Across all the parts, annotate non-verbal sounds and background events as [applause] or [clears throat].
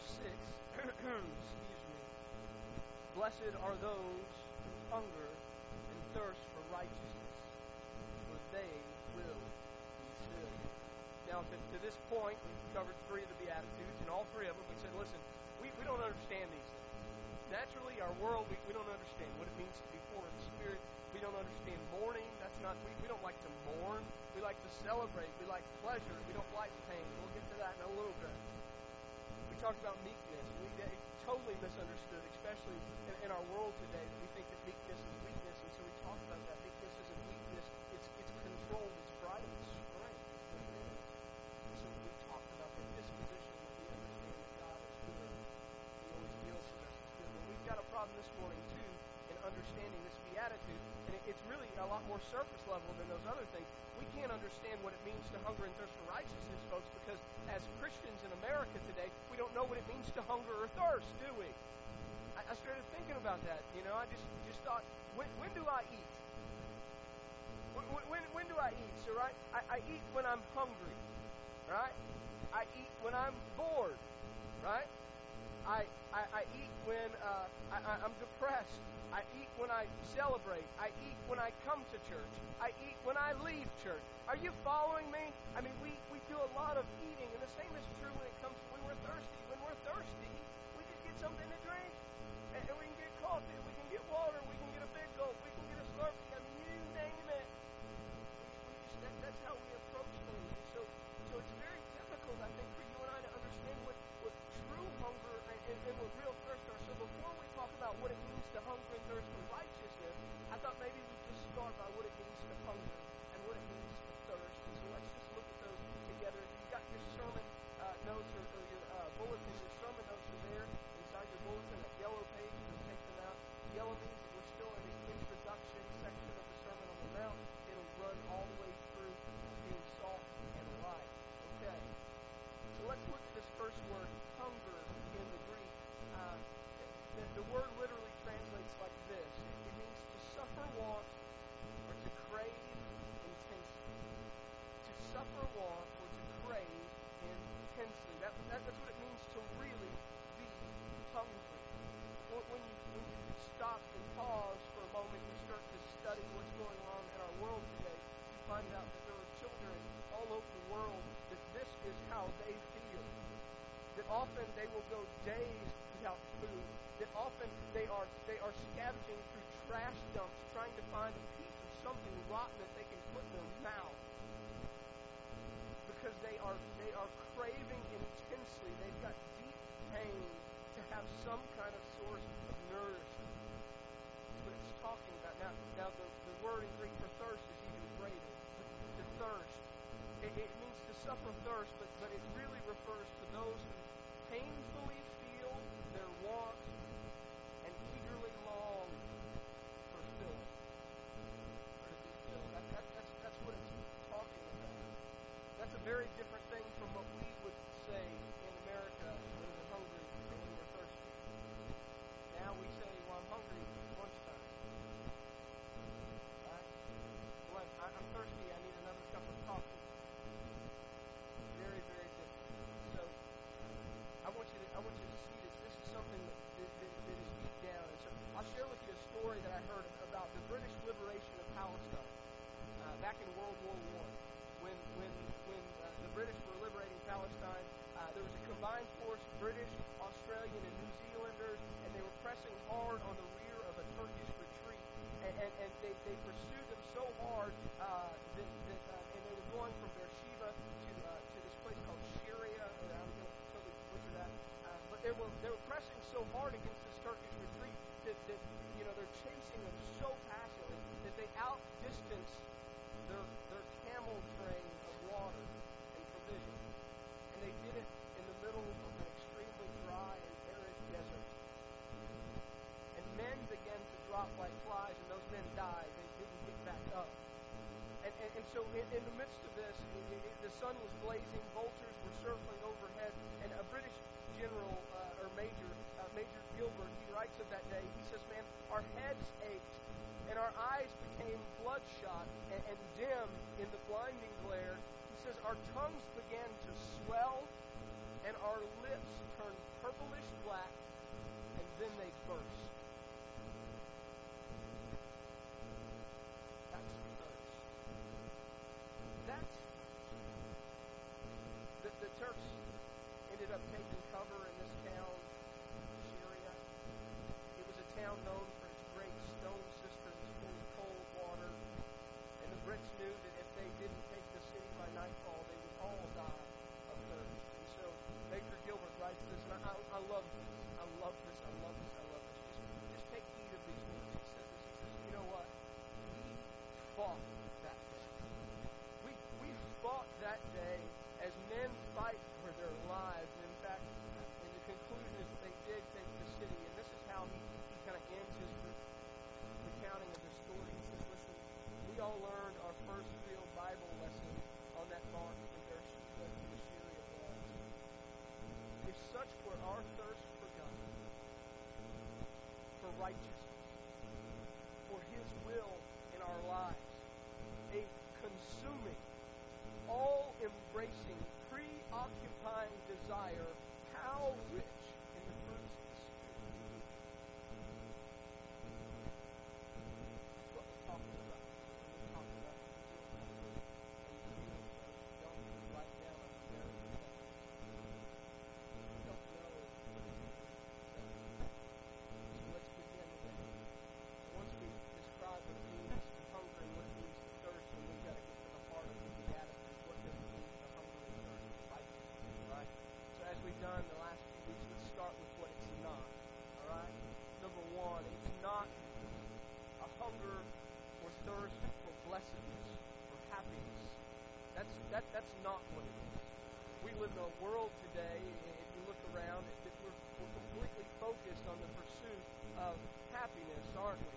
verse 6, [clears throat] excuse me, blessed are those who hunger and thirst for righteousness, for they will be filled. Now, to, to this point, we've covered three of the Beatitudes, and all three of them we said, listen, we, we don't understand these things. Naturally, our world, we, we don't understand what it means to be poor in the spirit. We don't understand mourning. That's not, we, we don't like to mourn. We like to celebrate. We like pleasure. We don't like pain. We'll get to that in a little bit. We talked about meekness. We, totally misunderstood, especially in, in our world today. We think that meekness is weakness, and so we talk about that. Meekness isn't weakness. It's, it's controlled. It's pride. It's strength. So we talked about the disposition that we understand that God is good. He always deals with us. But we've got a problem this morning, too, in understanding this beatitude. And it, it's really a lot more surface level than those other things. We can't understand what it means to hunger and thirst for righteousness, folks, because as Christians in America today, we don't know what it means to hunger or thirst, do we? I, I started thinking about that. You know, I just just thought, when, when do I eat? When, when, when do I eat? So, right, I, I eat when I'm hungry, right? I eat when I'm bored, right? I, I, I eat when uh, I, I'm depressed. I eat when I celebrate. I eat when I come to church. I eat when I leave church. Are you following me? I mean, we, we do a lot of eating, and the same is true when it comes to when we're thirsty. When we're thirsty, we just get something to drink. And, and we can get coffee, we can get water, we bulletin, that yellow page, can take them out. Yellow means that we're still in the introduction section of the Sermon on the Mount. It'll run all the way through being salt and light. Okay. So let's look at this first word, hunger, in the Greek. Uh, the, the word literally translates like this. It, means to suffer want or to crave intensely. To suffer want or to crave intensely. That, that, that's what it means to really hungry. When you, when you stop and pause for a moment and start to study what's going on in our world today, you find out that there are children all over the world that this is how they feel. That often they will go days without food. That often they are they are scavenging through trash dumps trying to find a piece of something rotten that they can put in their mouth. Because they are they are craving intensely. They've got deep pain to have some kind of source of nourishment. That's what it's talking about. Now, now the, the word in Greek for thirst is even greater. To, thirst. It, it means to suffer thirst, but, but it really refers to those who painfully feel their want and eagerly long for filling. That, that, that's, that's what it's talking about. That's a very different thing from what we would say in America when we're hungry or when we're thirsty. Now we say, well, I'm hungry at lunchtime. Right? Well, I'm, I'm thirsty. I need another cup of coffee. Very, very different. So I want you to I want you to see this. This is something that, that, that, that is deep down. And so I'll share with you a story that I heard about the British liberation of Palestine uh, back in World War One. When when when uh, the British were liberating Palestine, uh, there was a combined force, British, Australian, and New Zealanders, and they were pressing hard on the rear of a Turkish retreat. And, and, and they, they pursued them so hard uh, that, that uh, and they were going from Beersheba to uh, to this place called Sheria. Or I'm going to totally butcher that. Uh, but they were they were pressing so hard against this Turkish retreat that, that you know they're chasing them so passionately that they outdistance their their camel train of water and provisions. And they did it in the middle of an extremely dry and arid desert. And men began to drop like flies, and those men died. They didn't get back up. And, and, and so, in, in the midst of this, the sun was blazing, vultures were circling overhead, and a British general uh, or major, uh, Major Gilbert, he writes of that day. He says, "Man, our heads ached, and our eyes became bloodshot and, and dim in the blinding glare." He says, "Our tongues began to swell, and our lips turned purplish black, and then they burst. That's thirst. That's the, the Turks ended up taking cover in this town, Sheria. It was a town known for its great stone cisterns full of cold water. And the Brits knew that if they didn't take the city by nightfall, they would all die of thirst. And so Major Gilbert writes this, and I, I love this. I love this. I love this. I love this. Just, just take heed of these words. He says this. He says, you know what? We fought that day. We, we fought that day as men fight for their lives. And in fact, in the conclusion is that they did take the city. And this is how he, he kind of ends his re- recounting of the story. He says, listen, we all learned our first real Bible lesson on that bark from Beersheba to Sheria was. If such were our thirst for God, for righteousness, for His will in our lives, a consuming, all embracing, preoccupying desire, how rich in the fruits of the Spirit. That's what we're talking about. When we talk about the fruits of the Spirit, and you know, don't write down a numeric level. You don't know what it is. So let's begin with that. Once we describe what it means to hunger and what it means to thirst, then we've got to get to the heart of the beatitude. What does it mean to hunger and thirst for righteousness, right? So as we've done the last few weeks, let's start with what it's not. All right? Number one, it's not a hunger or thirst for blessedness, for happiness. That's that that's not what it is. We live in a world today, if you look around, we're, we're completely focused on the pursuit of happiness, aren't we?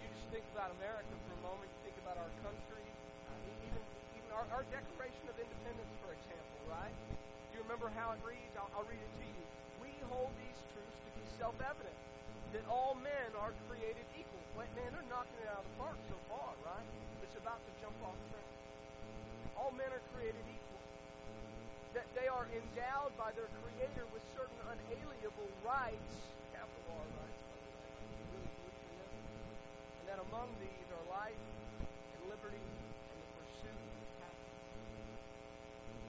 You just think about America for a moment. You think about our country, uh, even even our, our Declaration of Independence, for example, right? Do you remember how it reads? I'll, I'll read it to you. We hold these truths to be self-evident that all men are created equal. Man, they're knocking it out of the park so far, right? It's about to jump off track. All men are created equal. That they are endowed by their Creator with certain unalienable rights, capital R rights. And that among these are life and liberty and the pursuit of happiness.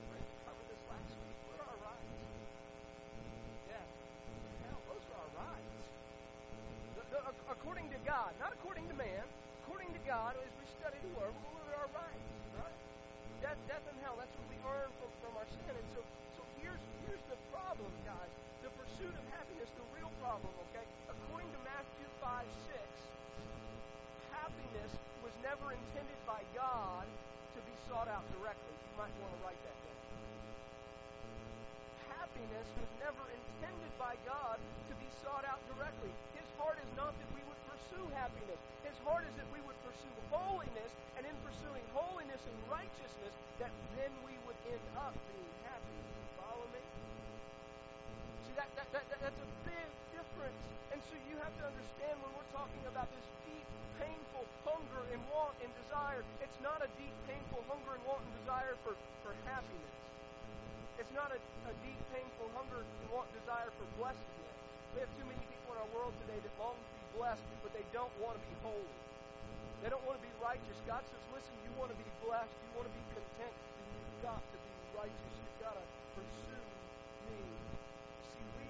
We covered this last week. What are our rights? Death, hell, those are our rights. The- the- according to God, not according to man, according to God, as we study the Word, what are our rights? Right? Death, death and hell, that's what we earn our And so, so here's, here's the problem, guys. The pursuit of happiness, the real problem, okay? According to Matthew 5 6, happiness was never intended by God to be sought out directly. You might want to write that down. Happiness was never intended by God to be sought out directly. His heart is not that we would pursue happiness. His heart is that we would pursue holiness, and in pursuing holiness and righteousness, that then we would end up being happy. Follow me? See, that, that, that, that, that's a big difference. And so you have to understand when we're talking about this deep, painful hunger and want and desire, it's not a deep, painful hunger and want and desire for, for happiness. It's not a, a deep, painful hunger and want and desire for blessedness. We have too many people in our world today that long to be blessed, but they don't want to be holy. They don't want to be righteous. God says, listen, you want to be blessed, you want to be content, you've got to be righteous. You've got to pursue me. See, we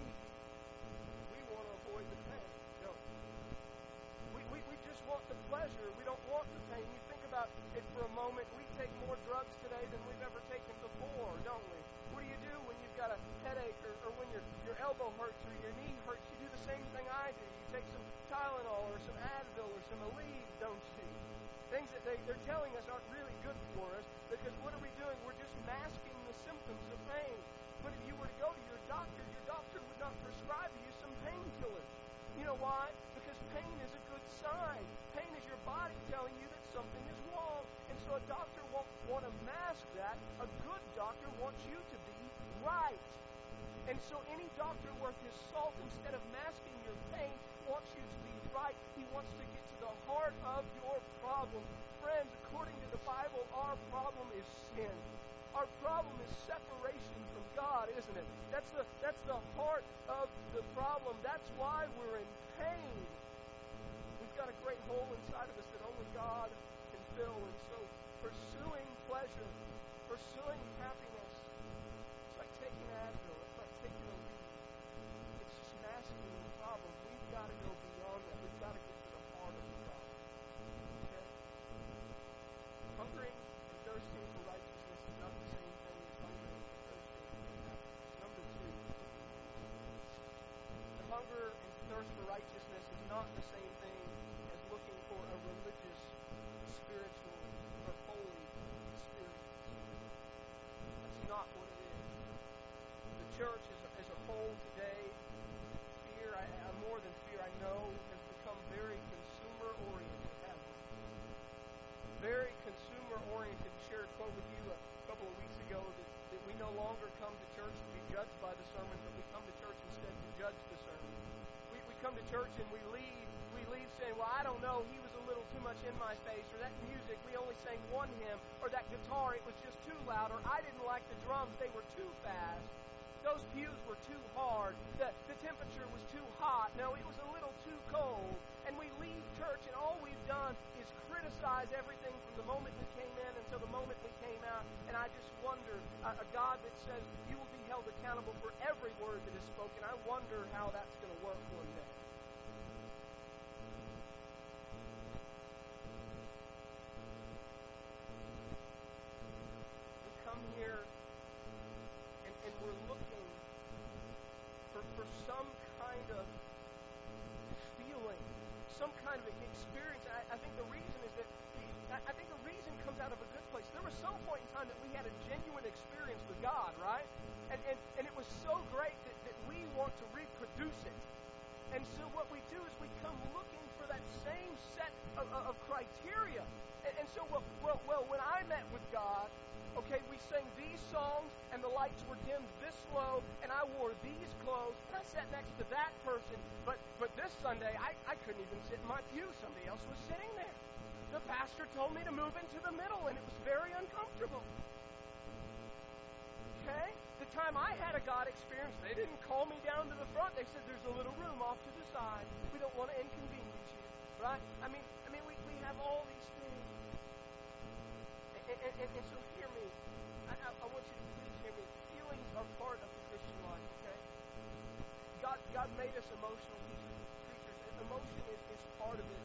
we want to avoid the pain, don't we? We, we? we just want the pleasure. We don't want the pain. You think about it for a moment. We take more drugs today than we've ever taken before, don't we? What do you do when you've got a headache or, or when your, your elbow hurts or your knee hurts? Same thing I do. You take some Tylenol or some Advil or some Aleve, don't you? Things that they, they're telling us aren't really good for us because what are we doing? We're just masking the symptoms of pain. But if you were to go to your doctor, your doctor would not prescribe you some painkillers. You know why? Because pain is a good sign. Pain is your body telling you that something is wrong. And so a doctor won't want to mask that. A good doctor wants you to be right. And so any doctor worth his salt, instead of masking your pain, wants you to be right. He wants to get to the heart of your problem. Friends, according to the Bible, our problem is sin. Our problem is separation from God, isn't it? That's the, that's the heart of the problem. That's why we're in pain. We've got a great hole inside of us that only God can fill. And so pursuing pleasure, pursuing happiness, it's like taking Advil. It's like taking a lead. It's just the problem. We've got to go beyond that. We've got to get to the heart of the problem. Okay? Hungering and thirsting for righteousness is not the same thing as hungering and thirsting for happiness. Number two, the hunger and thirst for righteousness is not the same thing as looking for a religious, spiritual, or holy experience. That's not what it is. The church no longer come to church to be judged by the sermon, but we come to church instead to judge the sermon. We, we come to church and we leave we leave saying, Well, I don't know, he was a little too much in my face, or that music, we only sang one hymn, or that guitar, it was just too loud, or I didn't like the drums, they were too fast. Those pews were too hard. The, the temperature was too hot. No, it was a little too cold. And we leave church, and all we've done is criticize everything from the moment we came in until the moment we came out. And I just wonder, a, a God that says you will be held accountable for every word that is spoken, I wonder how that's going to work one day. We come here and, and we're looking for, for some kind of feeling, some kind of experience. I, I think the reason is that I think the reason comes out of a good place. There was some point in time that we had a genuine experience with God, right? And, and, and it was so great that, that we want to reproduce it. And so what we do is we come looking for that same set of, of, criteria. And, and so, well, well, well, when I met with God, okay, we sang these songs, and the lights were dimmed this low, and I wore these clothes, and I sat next to that person. But but this Sunday, I, I couldn't even sit in my pew. Somebody else was sitting there. The pastor told me to move into the middle, and it was very uncomfortable. Okay? The time I had a God experience, they didn't call me down to the front. They said, there's a little room off to the side. We don't want to inconvenience you. Right? I mean, I mean, we, we have all these things. And, and, and, and so hear me. I, I, I want you to please hear me. Feelings are part of the Christian life, okay? God, God made us emotional creatures. and Emotion is, is part of it.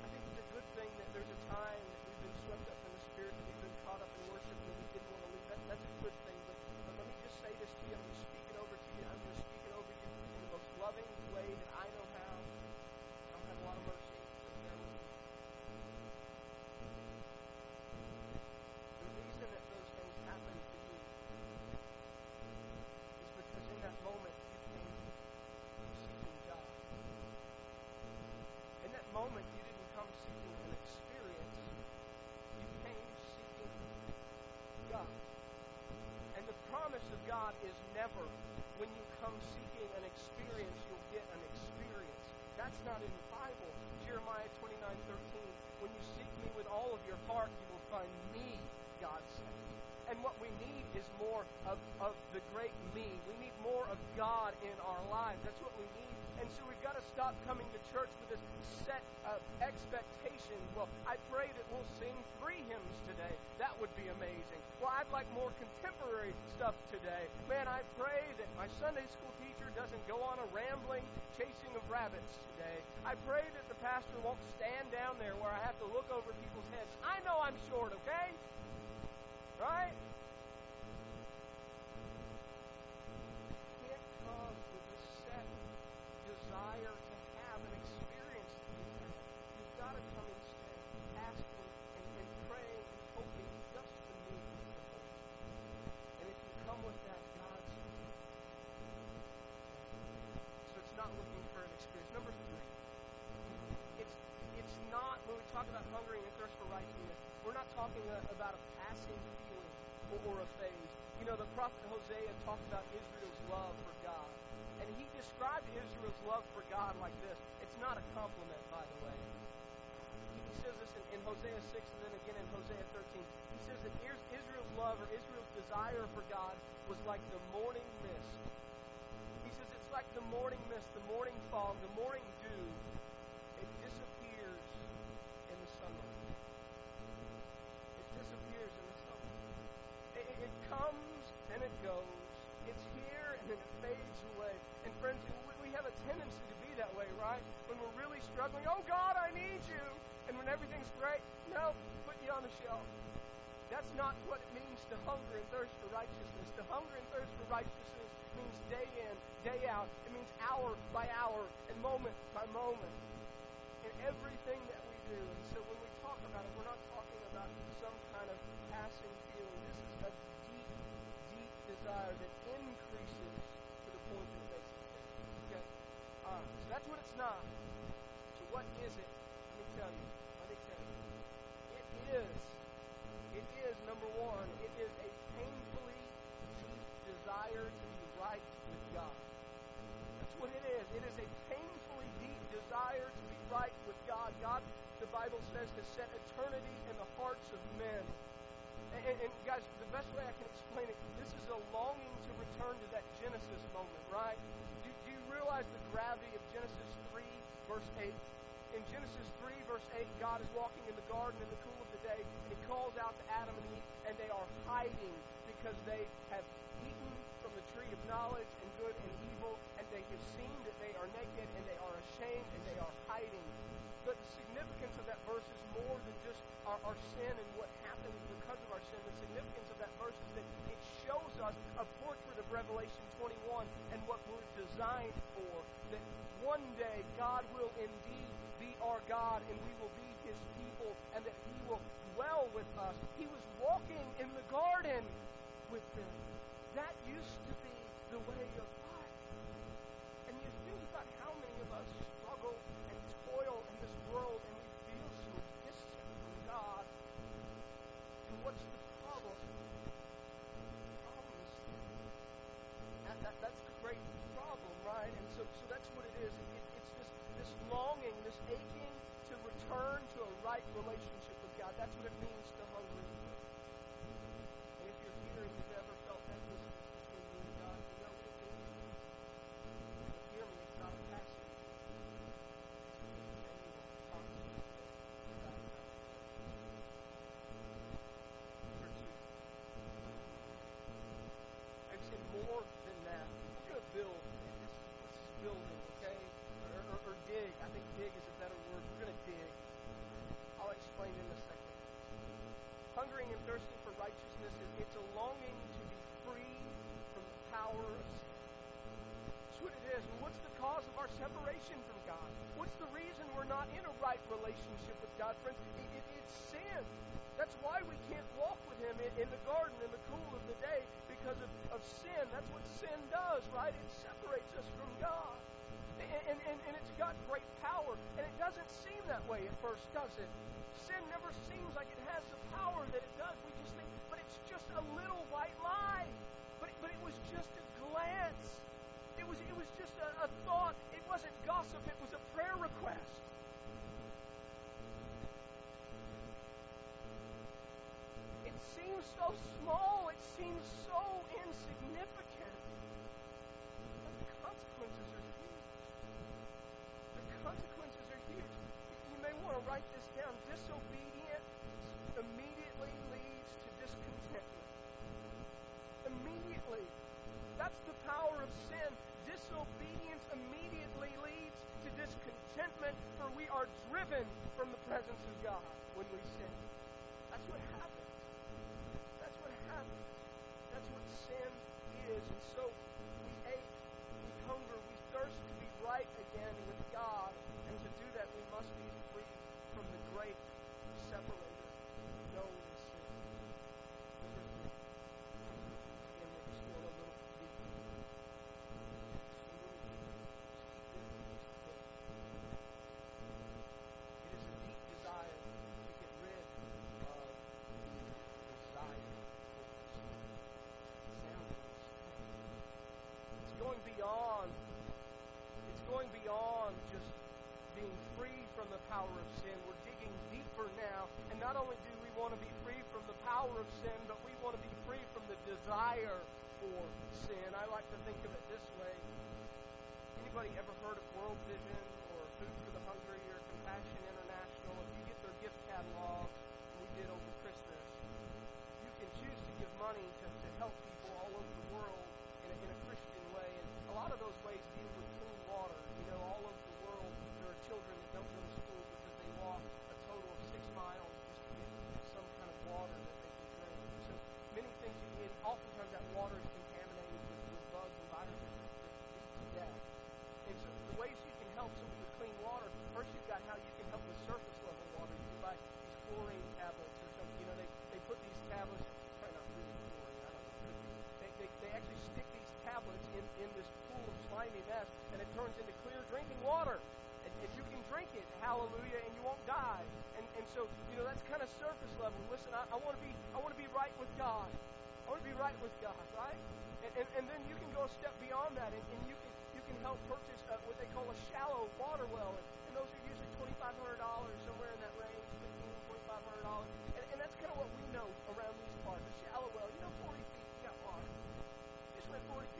I think it's a good thing that there's a time that we've been swept up in the Spirit, that we've been caught up in worship, that we didn't want to leave. That, that's a good thing. But, but let me just say this to you. I'm going to speak it over to you. I'm going to speak it over you in the most loving way that I know how. I don't have a lot of mercy. So bear with me. The reason that those things happen to you is because in that moment you came seeking God. In that moment you didn't come seeking an experience. You came seeking God. And the promise of Never when you come seeking an experience, you'll get an experience. That's not in the Bible. Jeremiah 29 13. When you seek me with all of your heart, you will find me, God says. And what we need is more of, of the great me. We need more of God in our lives. That's what we need. And so we've got to stop coming to church with this set of expectation. Well, I pray that we'll sing three hymns today. That would be amazing. Well, I'd like more contemporary stuff today. Man, I pray that my Sunday school teacher doesn't go on a rambling chasing of rabbits today. I pray that the pastor won't stand down there where I have to look over people's heads. I know I'm short, okay? Right? Can't come with a set desire to have an experience you've got to come instead asking and, and praying and hoping just the Holy And if you come with that, God's So it's not looking for an experience. Number three, it's it's not when we talk about hungering and thirst for righteousness, we're not talking uh, about a passing feeling or, or a phase. You know, the prophet Hosea talked about Israel's love for God. And he described Israel's love for God like this. It's not a compliment, by the way. He says this in, in Hosea 6 and then again in Hosea 13. He says that Israel's love or Israel's desire for God was like the morning mist. He says it's like the morning mist, the morning fog, the morning dew. It disappears in the sunlight. It disappears in comes and it goes. It's here and then it fades away. And friends, we, have a tendency to be that way, right? When we're really struggling, oh God, I need you. And when everything's great, no, put you on the shelf. That's not what it means to hunger and thirst for righteousness. To hunger and thirst for righteousness means day in, day out. It means hour by hour and moment by moment in everything that we do. And so when we talk about it, we're not talking about some kind of passing feeling. This is a deep, deep desire that increases to the point that it makes Okay? Uh, so that's what it's not. So what is it? Let me tell you. Let me tell you. It is it is, number one, it is a painfully deep desire to be right with God. That's what it is. It is a painfully deep desire to be right with God. God, the Bible says, has set eternity in the hearts of men. And, and, and, guys, the best way I can explain it, this is a longing to return to that Genesis moment, right? Do, do you realize the gravity of Genesis 3, verse 8? in Genesis 3, verse 8, God is walking in the garden in the cool of the day, and He calls out to Adam and Eve, and they are hiding because they have eaten from the tree of knowledge and good and evil, they have seen that they are naked, and they are ashamed, and they are hiding. But the significance of that verse is more than just our, our sin and what happens because of our sin. The significance of that verse is that it shows us a portrait of Revelation 21 and what we're designed for. That one day God will indeed be our God and we will be his people and that he will dwell with us. He was walking in the garden with them. That used right relationship with God. That's what it means to hunger and thirst. And if you're here and you've ever felt that distance between you and God, you know what it means. But hear me, it's not a passive. more than that. We're going to build. This, this is building, okay? Or, or, or, dig. I think dig is a better word. We're going to dig. I'll explain in a second. Hungering and thirsting for righteousness is it's a longing to be free from the power of sin. That's what it is. And what's the cause of our separation from God? What's the reason we're not in a right relationship with God, friends? It, it, it's sin. That's why we can't walk with Him in, in the garden in the cool of the day because of, of sin. That's what sin does, right? It separates us from God. And, and, and, it's got great power. And it doesn't seem that way at first, does it? Sin never seems like it has the power that it does. We just think, but it's just a little white lie. But but it was just a glance. It was, it was just a, a thought. It wasn't gossip. It was a prayer request. It seems so small, it seems so insignificant. But the consequences are huge. The consequences are huge. You may want to write this down. Disobedience immediately leads to discontentment. Immediately. That's the power of sin. Disobedience immediately leads to discontentment, for we are driven from the presence of God when we sin. That's what happens That's what happens. That's what sin is. And so we ache, we hunger, we thirst to be right again with God. And to do that, we must be free from the great separator like to think of it this way. Anybody ever heard of World Vision or Food for the Hungry or Compassion International? If you get their gift catalogs, we did over Christmas, you can choose to give money to, to help people all over the world in a, in a Christian way. And a lot of those ways deal with clean water. You know, all over the world, there are children that don't go to school because they walk a total of six miles just to get some kind of water that they can drink. So many things you can, oftentimes that water is contaminated with, with bugs and viruses that lead to death. And so the ways you can help someone with clean water, first you've got how you can help with surface level water. You can buy these chlorine tablets or something. You know, they, they put these tablets, probably not really chlorine, I don't know. They, they, they actually stick these tablets in, in this pool of slimy mess, turns into clear drinking water. And, and you can drink it, hallelujah, and you won't die. And, and so, you know, that's kind of surface level. Listen, I, I want to be I want to be right with God. I want to be right with God, right? And, and, and then you can go a step beyond that, and, and you can you can help purchase uh, what they call a shallow water well, and, and those are usually twenty five hundred dollars, somewhere in that range, fifteen twenty five hundred dollars, and, and that's kind of what we know around these parts. A shallow well, you know, forty feet, you got water. Just went forty feet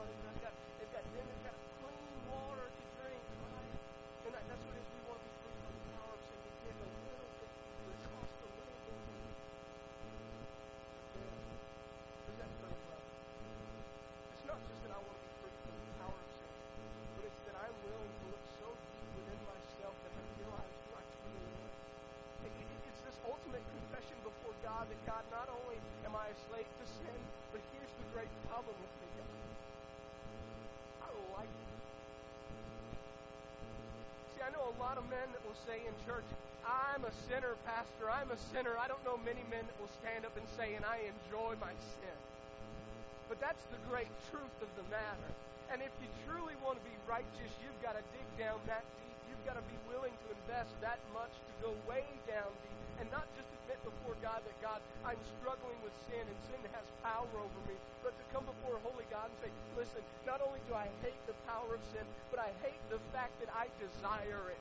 a whole lot of money, but I've got they've got then they've got clean water to drink, right? And that, that's what it is. We want to be free from the power of sin. We dig a little bit, but a little bit. It's not just that I want to be free from the power of sin, but it's that I'm willing to look so deep within myself that I realize who I truly am. It, it, it's this ultimate confession before God that God, not only am I a slave to sin, but here's the great problem with me, God. I. See, I know a lot of men that will say in church, I'm a sinner, Pastor. I'm a sinner. I don't know many men that will stand up and say, and I enjoy my sin. But that's the great truth of the matter. And if you truly want to be righteous, you've got to dig down that deep. You've got to be willing to invest that much to go way down deep and not just admit before God that, God, I'm struggling with sin and sin has power over me, but to come before Holy God and say, listen, not only do I hate the power of sin, but I hate the fact that I desire it.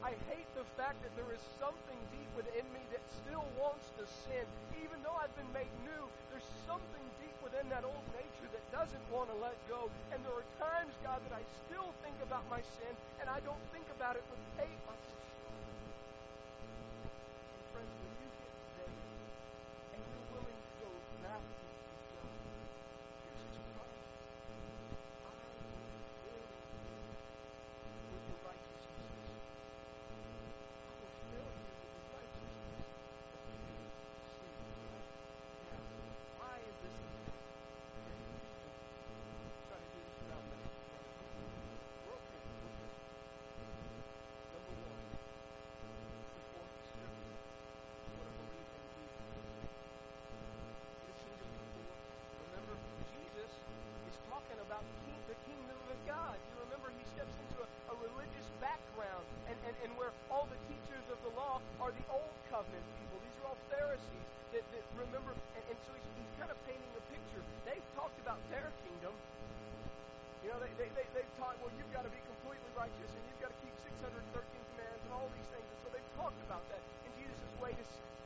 I hate the fact that there is something deep within me that still wants to sin. Even though I've been made new, there's something deep within that old nature that doesn't want to let go. And there are times, God, that I still think about my sin, and I don't think about it with hate. Righteous and you've got to keep 613 commands and all these things. And so they've talked about that. And Jesus says, wait a second.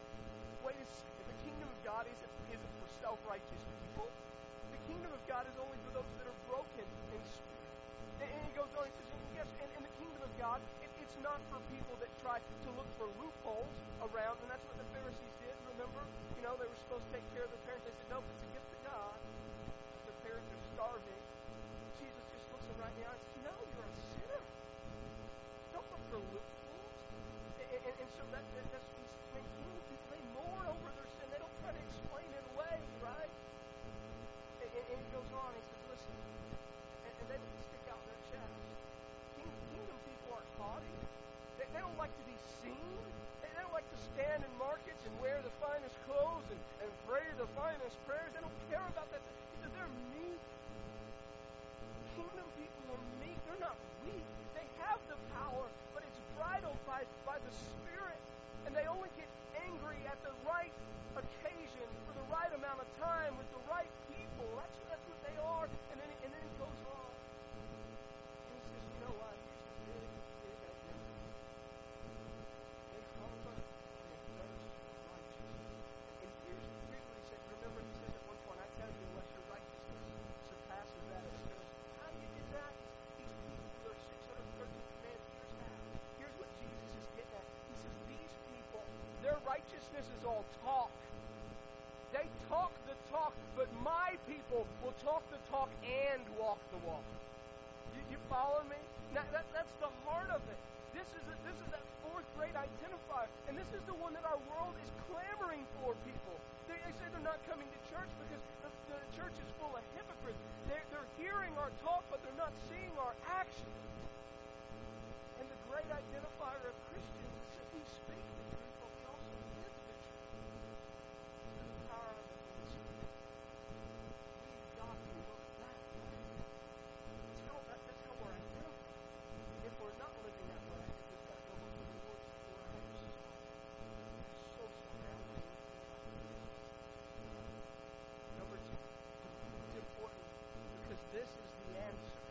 Wait a second. The kingdom of God isn't, isn't for self-righteous people. The kingdom of God is only for those that are broken in spirit. And, and he goes on, and says, yes, and, and the kingdom of God, it, it's not for people that try to look for loopholes around, and that's what the Pharisees did, remember? You know, they were supposed to take care of their parents. They said, no, it's a gift goes on, he says, listen, and, and they don't stick out their chest. King, kingdom people aren't haughty. They, they don't like to be seen. They, they don't like to stand in markets and wear the finest clothes and, and pray the finest prayers. They don't care about that. He said they're meek. Kingdom people are meek. They're not weak. They have the power, but it's bridled by, by the Spirit. And they only get angry at the right occasion for the right amount of time with the right people. That's, that's what they are. And then, and then he goes on. And he but my people will talk and walk the walk. You, you follow me? Now, that, that's the heart of it. This is, a, this is that fourth grade identifier. And this is the one that our world is clamoring for, people. They, they say they're not coming to church because the, the church is full of hypocrites. They're, they're hearing our talk, but they're not seeing our actions. And the great identifier of Christians is that we speak the truth, but we also live the truth. Through the power of the Holy Spirit. We've got to look that way. That's how, that, that's how we're identified. If we're not living that way, we've got to go look at the Lord's lives. It's so surrounding. Number two, it's important because this is the answer.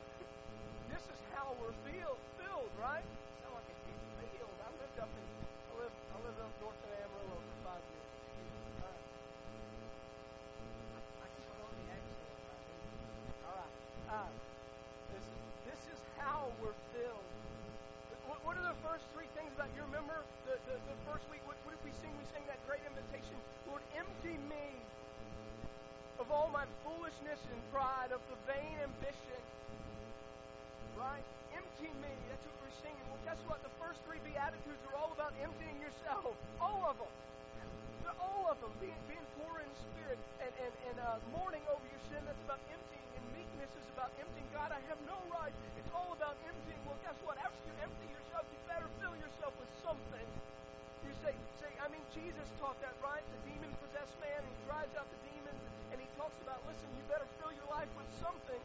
This is how we're feel, filled, right? Sound like a deep field. I lived up in I lived I lived up north of Amarillo for five years. All right. Uh, this is this is how we're filled. What, what are the first three things about you remember the, the, the first week? What, what did we sing? We sang that great invitation. Lord, empty me of all my foolishness and pride, of the vain ambition. Right? Empty me. That's what we're singing. Well, guess what? The first three Beatitudes are all about emptying yourself. All of them. They're all of them. Being, being poor in spirit and, and, and uh, mourning over your sin, that's about emptying. And meekness is about emptying. God, I have no right. It's all about emptying. Well, guess what? After you empty yourself, you better fill yourself with something. You say, say, I mean, Jesus taught that, right? The demon-possessed man, he drives out the demons, and he talks about, listen, you better fill your life with something,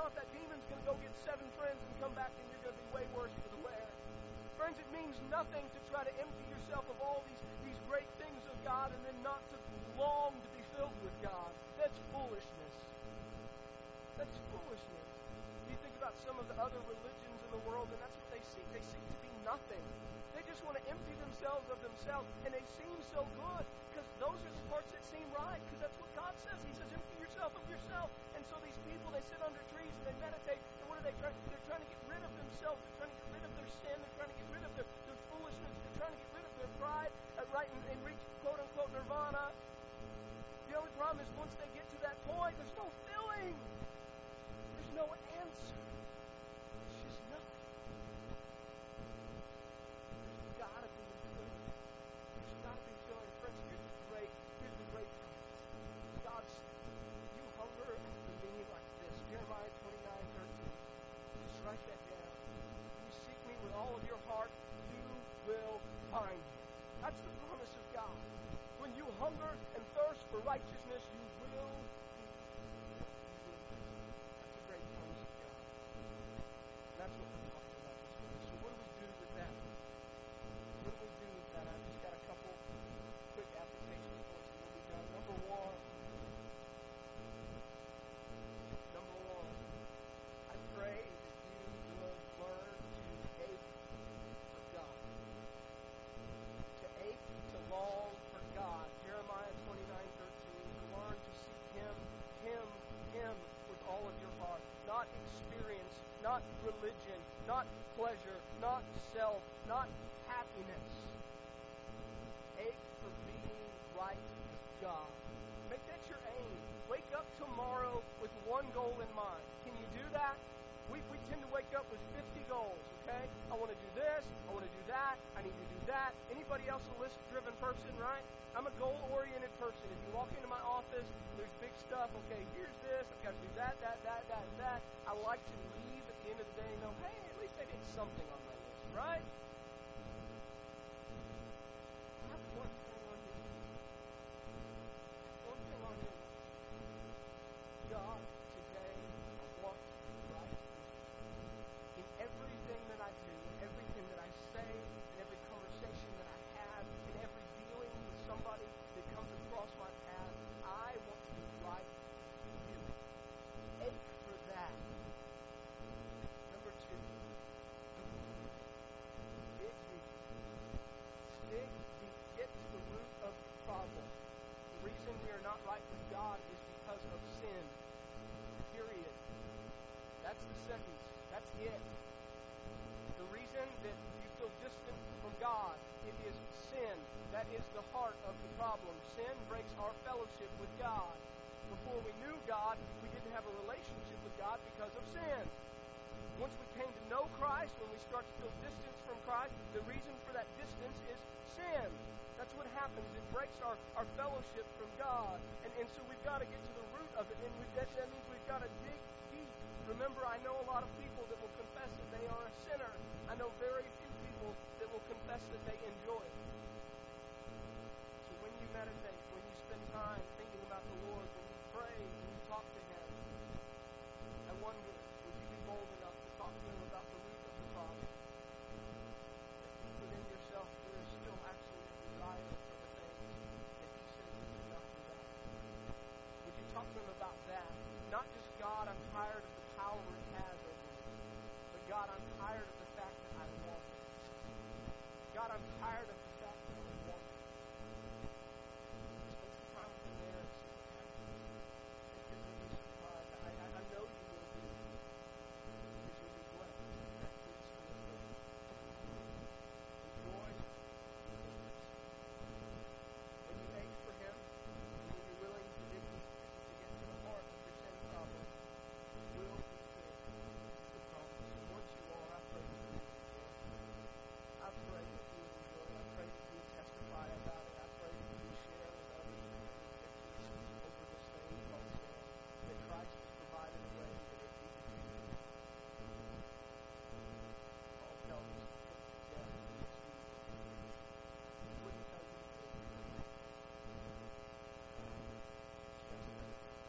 not, that demon's going to go get seven friends and come back, and you're going to be way worse for the wear. Friends, it means nothing to try to empty yourself of all these, these great things of God and then not to long to be filled with God. That's foolishness. That's foolishness. If You think about some of the other religions in the world, and that's what they seek. They seek to be nothing. They just want to empty themselves of themselves, and they seem so good those are the parts that seem right. Because that's what God says. He says, "Empty yourself of yourself." And so these people, they sit under trees and they meditate. And what are they trying? They're trying to get rid of themselves. They're trying to get rid of their sin. They're trying to get rid of their, their foolishness. They're trying to get rid of their pride, uh, right, and, and reach quote unquote nirvana. The only problem is once they get to that point, there's no filling. There's no answer. Righteousness, religion, not pleasure, not self, not happiness. Ache for being right with God. Make that your aim. Wake up tomorrow with one goal in mind. Can you do that? We, we tend to wake up with 50 goals, okay? I want to do this, I want to do that, I need to do that. Anybody else a list-driven person, right? I'm a goal-oriented person. If you walk into my office, there's big stuff. Okay, here's this. I've got to do that, that, that, something on my list, right? Have one thing on your list. Have one thing on your list. God, today I want to be right with you. In everything that I do, in everything that I say, in every conversation that I have, in every dealing with somebody that comes across my path, I want to be right with you. Ache for that. Number two, dig deep. Dig deep. Get to the root of the problem. The reason we are not right with God is because of sin. Period. The sentence. That's it. The reason that you feel distant from God, it is sin. That is the heart of the problem. Sin breaks our fellowship with God. before we knew God, we didn't have a relationship with God because of sin. Once we came to know Christ, when we start to feel distance from Christ, the reason for that distance is sin. That's what happens. It breaks our, our fellowship from God. And, and so we've got to get to the root of it. And we, that, means we've got to dig. Remember, I know a lot of people that will confess that they are a sinner. I know very few people that will confess that they enjoy it. So when you meditate, when you spend time thinking about the Lord, when you pray, when you talk to Him, I wonder, would you be bold enough to talk to Him about the root of the problem? Within yourself, there is still actually a desire for the things that He says you do not desire. Would you talk to Him about that? Not just, God, I'm tired of the power He has over me, but God, I'm tired of the fact that I want it. God, I'm tired of